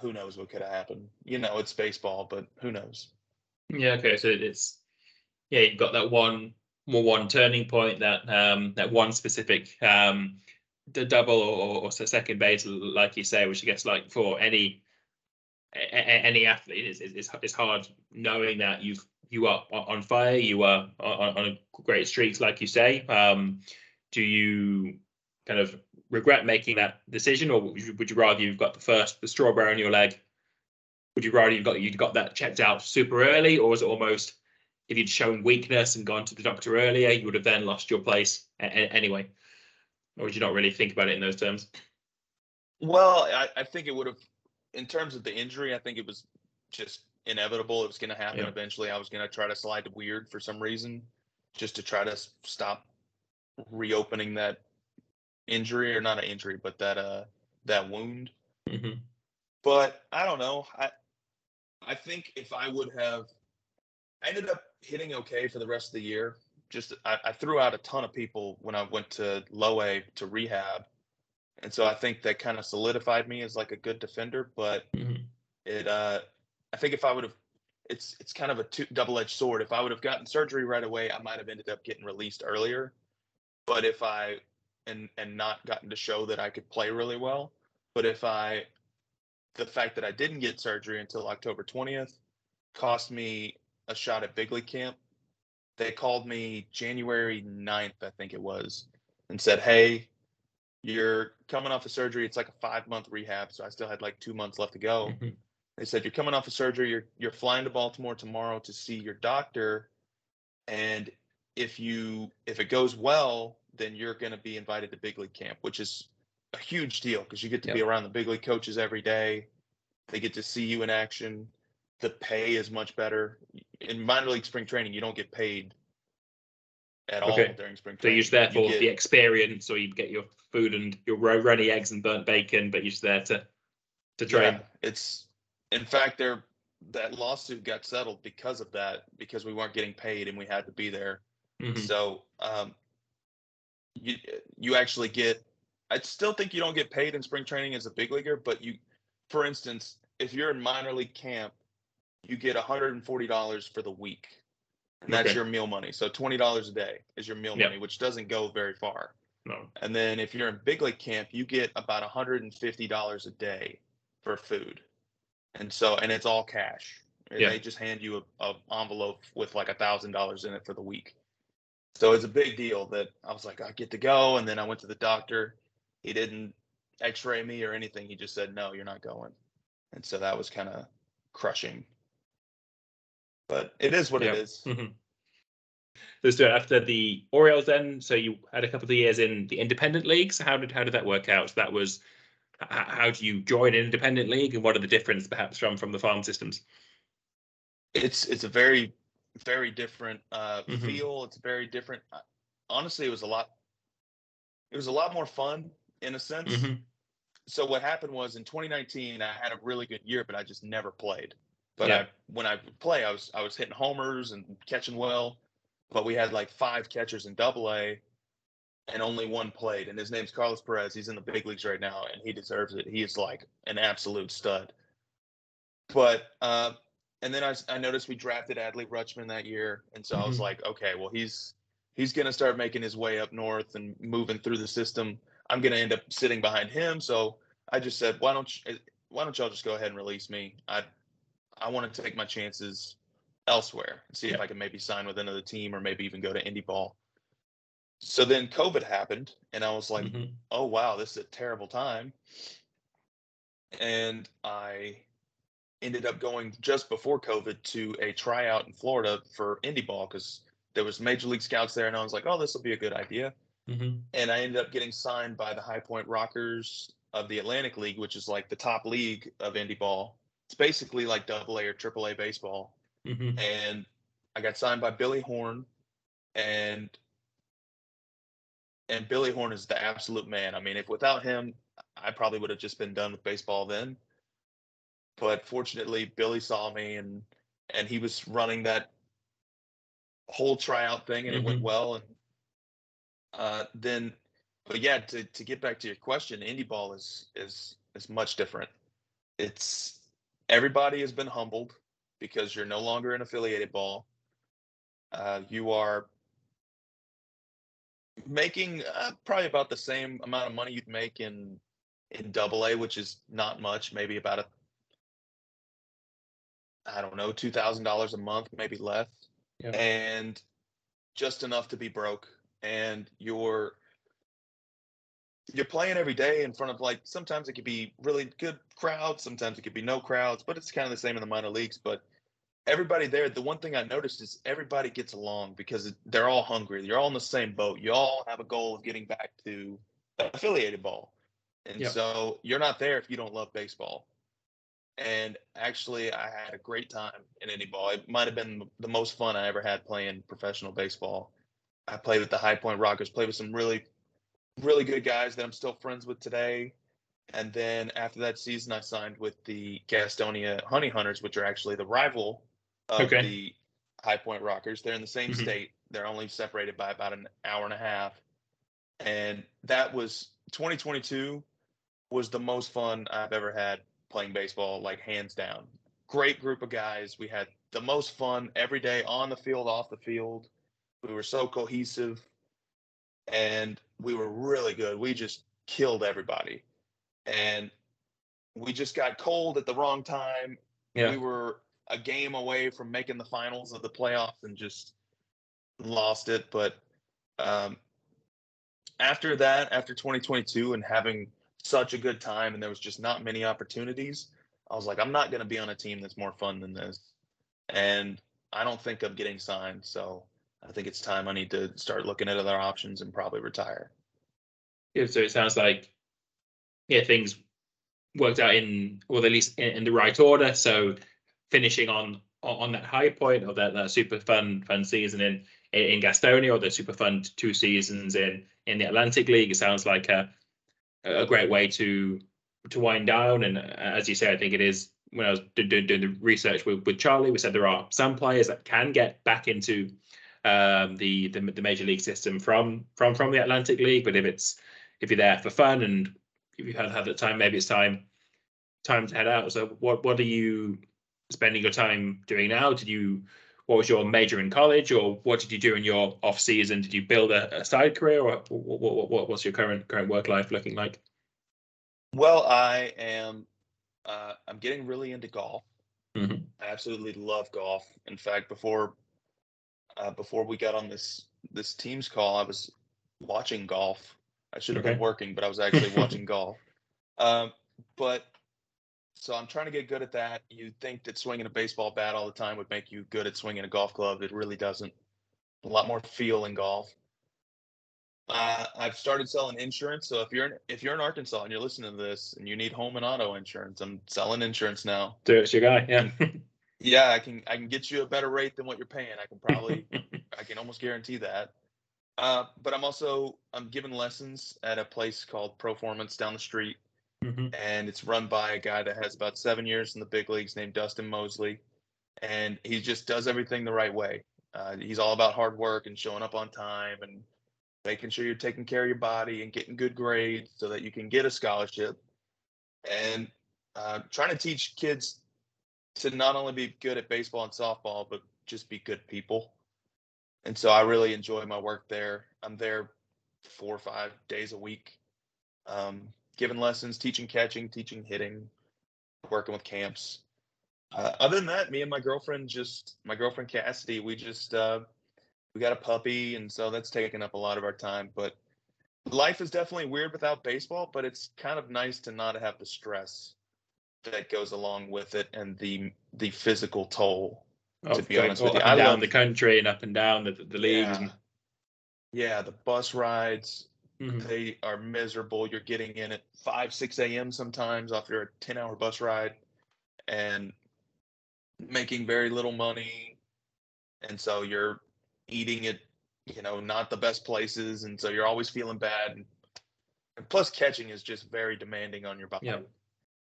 who knows what could have happened? You know, it's baseball, but who knows? Yeah. Okay. So it's yeah, you've got that one more one turning point, that um that one specific um the double or, or second base, like you say, which I guess like for any any athlete, it's, it's, it's hard knowing that you've you are on fire, you are on, on a great streak, like you say. Um, do you kind of regret making that decision, or would you, would you rather you've got the first the strawberry on your leg? Would you rather you've got you got that checked out super early, or is it almost if you'd shown weakness and gone to the doctor earlier, you would have then lost your place a- a- anyway? Or would you not really think about it in those terms? Well, I, I think it would have, in terms of the injury, I think it was just inevitable. It was going to happen eventually. I was going to try to slide to weird for some reason, just to try to stop reopening that injury or not an injury, but that uh that wound. hmm But I don't know. I I think if I would have, I ended up hitting okay for the rest of the year. Just I, I threw out a ton of people when I went to low A to rehab, and so I think that kind of solidified me as like a good defender. But Mhm. it, uh, I think if I would have, it's it's kind of a two, double-edged sword. If I would have gotten surgery right away, I might have ended up getting released earlier. But if I and and not gotten to show that I could play really well, but if I the fact that I didn't get surgery until October 20th cost me a shot at big league camp. They called me January 9th, I think it was, and said, Hey, you're coming off of surgery. It's like a five month rehab. So I still had like two months left to go. Mm-hmm. They said, You're coming off of surgery. You're, you're flying to Baltimore tomorrow to see your doctor. And if you if it goes well, then you're going to be invited to big league camp, which is a huge deal because you get to be around the big league coaches every day. They get to see you in action. The pay is much better. In minor league spring training, you don't get paid at all Okay. during spring So training. you're just there for get- the experience, or you get your food and your runny eggs and burnt bacon, but you're just there to to train. Yeah, it's in fact there that lawsuit got settled because of that because we weren't getting paid and we had to be there. Mhm. So um, you you actually get. I still think you don't get paid in spring training as a big leaguer, but you, for instance, if you're in minor league camp, you get $140 for the week, and that's Okay. your meal money. So $20 a day is your meal Yep. money, which doesn't go very far. No. And then if you're in big league camp, you get about $150 a day for food. And so, and it's all cash. And Yeah. They just hand you a, a envelope with like a thousand dollars in it for the week. So it's a big deal that I was like, I get to go. And then I went to the doctor. He didn't x-ray me or anything. He just said, no, you're not going. And so that was kind of crushing. But it is what Yeah. it is. Mhm. Let's do it after the Orioles then. So you had a couple of years in the independent leagues. How did how did that work out? That was how do you join an independent league, and what are the difference perhaps from from the farm systems? it's it's a very very different uh Mhm. feel it's very different honestly it was a lot it was a lot more fun in a sense Mhm. so what happened was in 2019 i had a really good year but i just never played but Yeah. I, when i play i was i was hitting homers and catching well but we had like five catchers in double a and only one played and his name's carlos perez he's in the big leagues right now and he deserves it he is like an absolute stud but uh and then I, I noticed we drafted Adley Rutschman that year, and so I was Mhm. like, okay, well he's he's gonna start making his way up north and moving through the system. I'm gonna end up sitting behind him, so I just said, why don't you, why don't y'all just go ahead and release me? I I want to take my chances elsewhere and see if I can maybe sign with another team or maybe even go to indie ball. So then COVID happened, and I was like, Mhm. oh wow, this is a terrible time. And I ended up going just before COVID to a tryout in Florida for indie ball because there was major league scouts there, and I was like, oh, this will be a good idea. Mhm. And I ended up getting signed by the High Point Rockers of the Atlantic League, which is like the top league of indie ball. It's basically like double A or triple A baseball. Mhm. And I got signed by Billy Horn and and Billy Horn is the absolute man. I mean, if without him, I probably would have just been done with baseball then. But fortunately, Billy saw me and and he was running that whole tryout thing and it went Mhm. well and uh then but yeah, to to get back to your question, indie ball is is is much different. It's everybody has been humbled because you're no longer an affiliated ball. Uh, you are making uh, probably about the same amount of money you'd make in in double A, which is not much, maybe about a I don't know, two thousand dollars a month, maybe less. Yeah. And just enough to be broke. And you're you're playing every day in front of like sometimes it could be really good crowds, sometimes it could be no crowds, but it's kind of the same in the minor leagues. But everybody there, the one thing I noticed is everybody gets along because they're all hungry. You're all in the same boat. You all have a goal of getting back to affiliated ball. And Yep. so you're not there if you don't love baseball. And actually, I had a great time in indie ball. It might have been the most fun I ever had playing professional baseball. I played with the High Point Rockers, played with some really, really good guys that I'm still friends with today. And then after that season, I signed with the Gastonia Honey Hunters, which are actually the rival of Okay. the High Point Rockers. They're in the same Mhm. state. They're only separated by about an hour and a half. And that was 2022 was the most fun I've ever had playing baseball, like hands down. Great group of guys. We had the most fun every day on the field, off the field. We were so cohesive and we were really good. We just killed everybody. And we just got cold at the wrong time. Yeah. We were a game away from making the finals of the playoffs and just lost it. But um, after that, after 2022 and having such a good time, and there was just not many opportunities, I was like, I'm not going to be on a team that's more fun than this. And I don't think I'm getting signed. So I think it's time I need to start looking at other options and probably retire. Yeah, so it sounds like yeah, things worked out in or at least in, in the right order. So finishing on on that high point of that, that super fun fun season in in Gastonia or the super fun two seasons in in the Atlantic League. It sounds like a a great way to to wind down. And uh, as you say, I think it is. When I was doing, doing the research with, with Charlie, we said there are some players that can get back into um, the, the the major league system from from from the Atlantic League. But if it's if you're there for fun and if you've had had the time, maybe it's time time to head out. So what what are you spending your time doing now? Did you what was your major in college, or what did you do in your off season? Did you build a, a side career, or what, what, what what's your current current work life looking like? Well, I am. Uh, I'm getting really into golf. Mhm. I absolutely love golf. In fact, before uh, before we got on this this Teams call, I was watching golf. I should have Okay. been working, but I was actually watching golf. Um, but so I'm trying to get good at that. You'd think that swinging a baseball bat all the time would make you good at swinging a golf club. It really doesn't. A lot more feel in golf. Uh, I've started selling insurance. So if you're in, if you're in Arkansas and you're listening to this and you need home and auto insurance, I'm selling insurance now. So it's your guy, yeah. Yeah, I can I can get you a better rate than what you're paying. I can probably I can almost guarantee that. Uh, but I'm also I'm giving lessons at a place called Performance down the street, Mhm. and it's run by a guy that has about seven years in the big leagues named Dustin Moseley, and he just does everything the right way. Uh, he's all about hard work and showing up on time and making sure you're taking care of your body and getting good grades so that you can get a scholarship, and uh, trying to teach kids to not only be good at baseball and softball, but just be good people. And so I really enjoy my work there. I'm there four or five days a week, um, giving lessons, teaching catching, teaching hitting, working with camps. Uh, other than that, me and my girlfriend just my girlfriend Cassidy, we just uh, we got a puppy, and so that's taken up a lot of our time. But life is definitely weird without baseball, but it's kind of nice to not have the stress that goes along with it and the the physical toll. To be honest with you, I down love- the country and up and down the, the leagues. Yeah. Yeah, the bus rides, Mhm. They are miserable. You're getting in at 5, 6 a.m. sometimes after a 10 hour bus ride and making very little money. And so you're eating at, you know, not the best places. And so you're always feeling bad. And, plus, catching is just very demanding on your body. Yeah.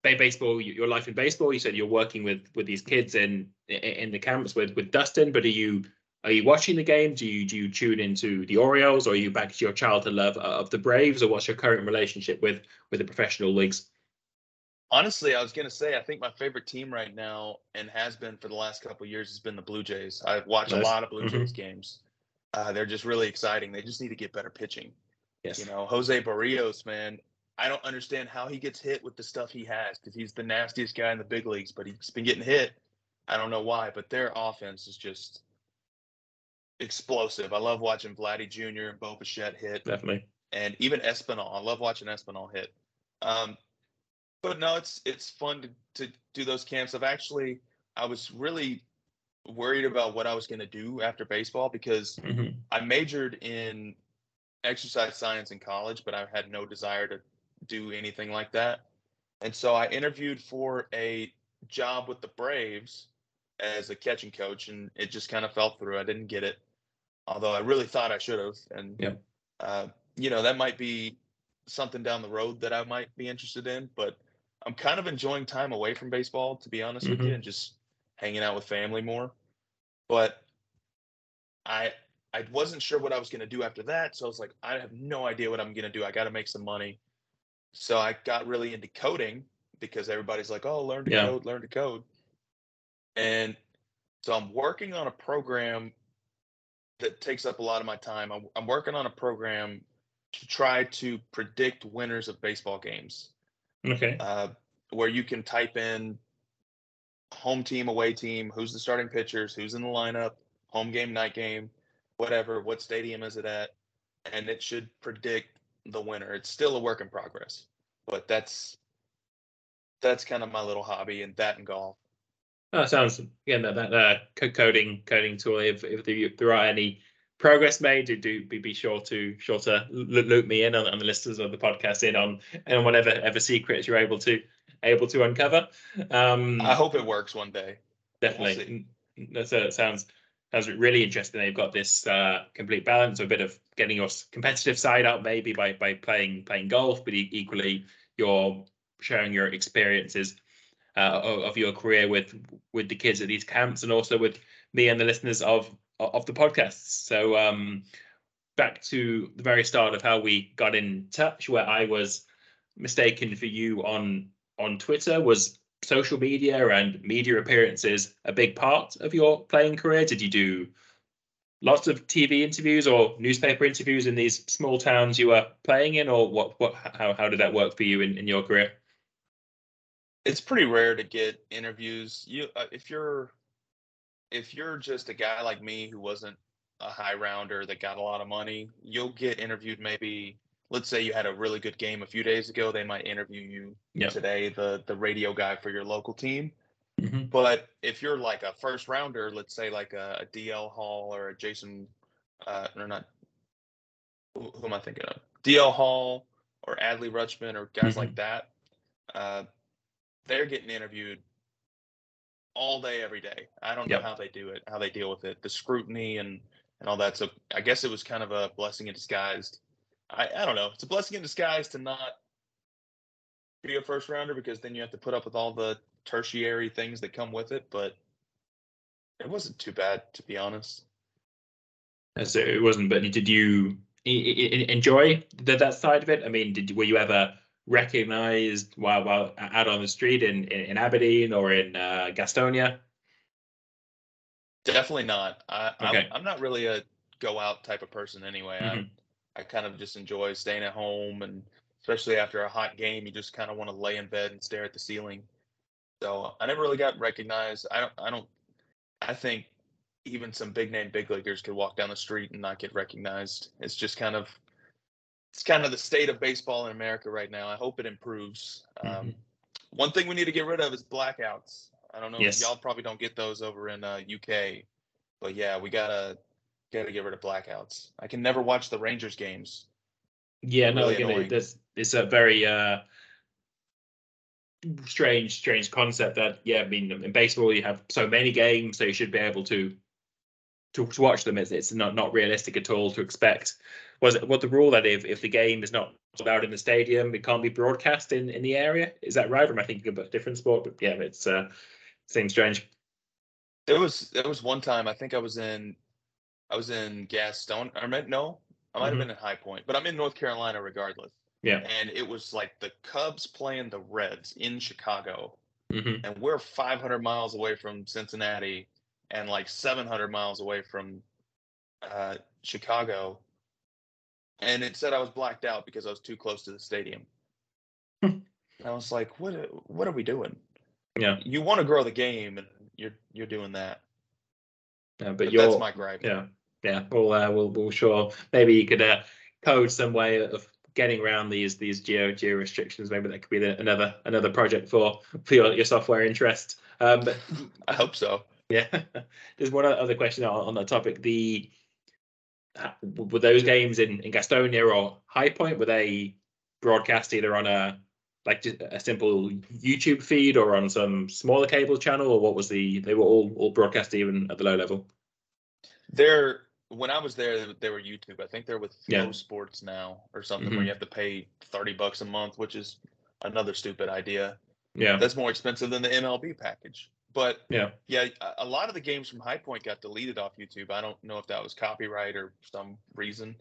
Ba- baseball, your life in baseball. You said you're working with with these kids in in the camps with with Dustin. But are you are you watching the game? Do you do you tune into the Orioles, or are you back to your childhood love of the Braves, or what's your current relationship with with the professional leagues? Honestly, I was gonna say I think my favorite team right now and has been for the last couple of years has been the Blue Jays. I've watched Nice. a lot of Blue Mhm. Jays games. Uh, they're just really exciting. They just need to get better pitching. Yes. You know, Jose Berrios, man. I don't understand how he gets hit with the stuff he has because he's the nastiest guy in the big leagues, but he's been getting hit. I don't know why, but their offense is just explosive. I love watching Vladdy Jr. and Bo Bichette hit Definitely. and even Espinal. I love watching Espinal hit. Um, but no, it's it's fun to, to do those camps. I've actually I was really worried about what I was going to do after baseball because Mhm. I majored in exercise science in college, but I had no desire to do anything like that. And so I interviewed for a job with the Braves as a catching coach, and it just kind of fell through. I didn't get it, although I really thought I should have. And Yep. uh, you know, that might be something down the road that I might be interested in. But I'm kind of enjoying time away from baseball, to be honest with you, and just hanging out with family more. But I I wasn't sure what I was going to do after that, so I was like, I have no idea what I'm going to do. I got to make some money. So I got really into coding because everybody's like, "Oh, learn to Yeah. code, learn to code." And so I'm working on a program that takes up a lot of my time. I'm, I'm working on a program to try to predict winners of baseball games Okay. uh, where you can type in home team, away team, who's the starting pitchers, who's in the lineup, home game, night game, whatever, what stadium is it at, and it should predict the winner. It's still a work in progress, but that's that's kind of my little hobby, and that and golf. That sounds again that that uh, coding coding tool. If if there, are any progress made, do do be, be sure to sure to lo- loop me in on, on the listeners of the podcast in on and whatever ever secrets you're able to able to uncover. Um, I hope it works one day. definitely. Mm, That's uh, sounds sounds really interesting. They've got this uh, complete balance, a bit of getting your competitive side out, maybe by by playing playing golf, but equally you're sharing your experiences uh, of, your career with with the kids at these camps, and also with me and the listeners of of the podcasts. So um, back to the very start of how we got in touch, where I was mistaken for you on on Twitter was social media and media appearances a big part of your playing career? Did you do lots of TV interviews or newspaper interviews in these small towns you were playing in, or what? What? How, how did that work for you in, in your career? It's pretty rare to get interviews. You uh, if you're if you're just a guy like me who wasn't a high rounder that got a lot of money, you'll get interviewed maybe let's say you had a really good game a few days ago, they might interview you Yeah. today, the the radio guy for your local team. Mhm. But if you're like a first rounder, let's say like a, a DL Hall or a Jason, uh, or not, who, who am I thinking of? DL Hall or Adley Rutschman or guys like that, uh, they're getting interviewed all day, every day. I don't Yep. know how they do it, how they deal with it, the scrutiny and and all that. So I guess it was kind of a blessing in disguise. I, I don't know. It's a blessing in disguise to not be a first rounder because then you have to put up with all the tertiary things that come with it. But it wasn't too bad, to be honest. Uh, So it wasn't. But did you enjoy that that side of it? I mean, did were you ever recognized while while out on the street in in, in Aberdeen or in uh, Gastonia? Definitely not. I, Okay. I'm, I'm not really a go out type of person anyway. Mhm. I, I kind of just enjoy staying at home and especially after a hot game, you just kind of want to lay in bed and stare at the ceiling. So I never really got recognized. I don't, I don't, I think even some big name big leaguers could walk down the street and not get recognized. It's just kind of, it's kind of the state of baseball in America right now. I hope it improves. Um, Mhm. one thing we need to get rid of is blackouts. I don't know. Yes. Y'all probably don't get those over in uh, UK, but yeah, we gotta gotta get rid of blackouts. I can never watch the Rangers games Yeah, no, Really again, it, it's a very uh, strange, strange concept that, yeah, I mean, in baseball, you have so many games, so you should be able to to, to watch them. It's, it's not, not realistic at all to expect. Was it what the rule that if, if the game is not allowed in the stadium, it can't be broadcast in, in the area? Is that right? Or am I thinking about a different sport? But yeah, it's uh, seems strange. There was there was one time I think I was in I was in Gaston. I meant no, I might have been in High Point, but I'm in North Carolina regardless. Yeah. And it was like the Cubs playing the Reds in Chicago, hmm and we're 500 miles away from Cincinnati, and like 700 miles away from uh, Chicago. And it said I was blacked out because I was too close to the stadium. Hmm. I was like, "What? What are we doing? Yeah. You want to grow the game, and you're you're doing that." Yeah, but, But you're, that's my gripe. Yeah, yeah. We'll uh, we'll we'll sure maybe you could uh, code some way of getting around these these geo geo restrictions. Maybe that could be the, another another project for for your, your software interest. Um, but I hope so. yeah, there's one other question on, on that topic. The were those games in in Gastonia or High Point were they broadcast either on a like just a simple YouTube feed or on some smaller cable channel, or what was the? They were all all broadcast even at the low level. They're when I was there, they were YouTube. I think they're with Yeah. Sports now or something Mhm. where you have to pay thirty bucks a month, which is another stupid idea. Yeah, That's more expensive than the MLB package. But yeah. yeah, a- lot of the games from High Point got deleted off YouTube. I don't know if that was copyright or some reason.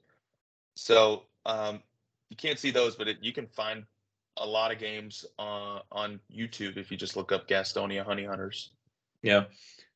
So um, you can't see those, but it, you can find a lot of games uh, on YouTube if you just look up Gastonia Honey Hunters. Yeah,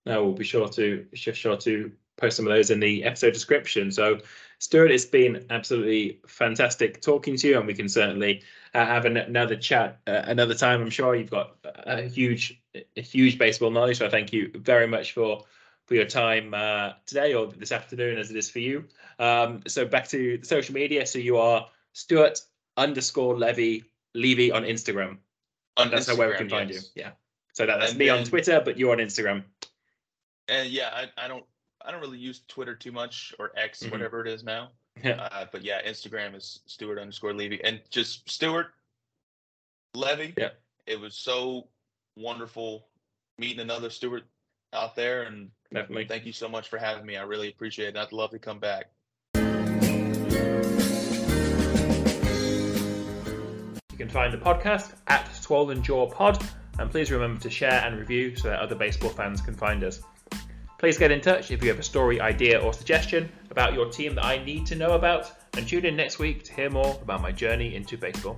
no, we'll be sure to sure to post some of those in the episode description. So, Stuart, it's been absolutely fantastic talking to you, and we can certainly uh, have an, another chat uh, another time. I'm sure you've got a huge a huge baseball knowledge, so thank you very much for for your time uh, today or this afternoon, as it is for you. Um, so back to the social media. So you are Stuart underscore Levy Levy on Instagram. On That's how where we can find yes. you. Yeah. So that, that's And me on Twitter, but you're on Instagram. And yeah, I, I don't I don't really use Twitter too much or X, Mhm. whatever it is now. Yeah. Uh, but yeah, Instagram is Stuart underscore Levy and just Stuart Levy. Yeah. It was so wonderful meeting another Stuart out there, and Definitely. thank you so much for having me. I really appreciate it. I'd love to come back. You can find the podcast at Swollen Jaw Pod, and please remember to share and review so that other baseball fans can find us. Please get in touch if you have a story, idea, or suggestion about your team that I need to know about, and tune in next week to hear more about my journey into baseball.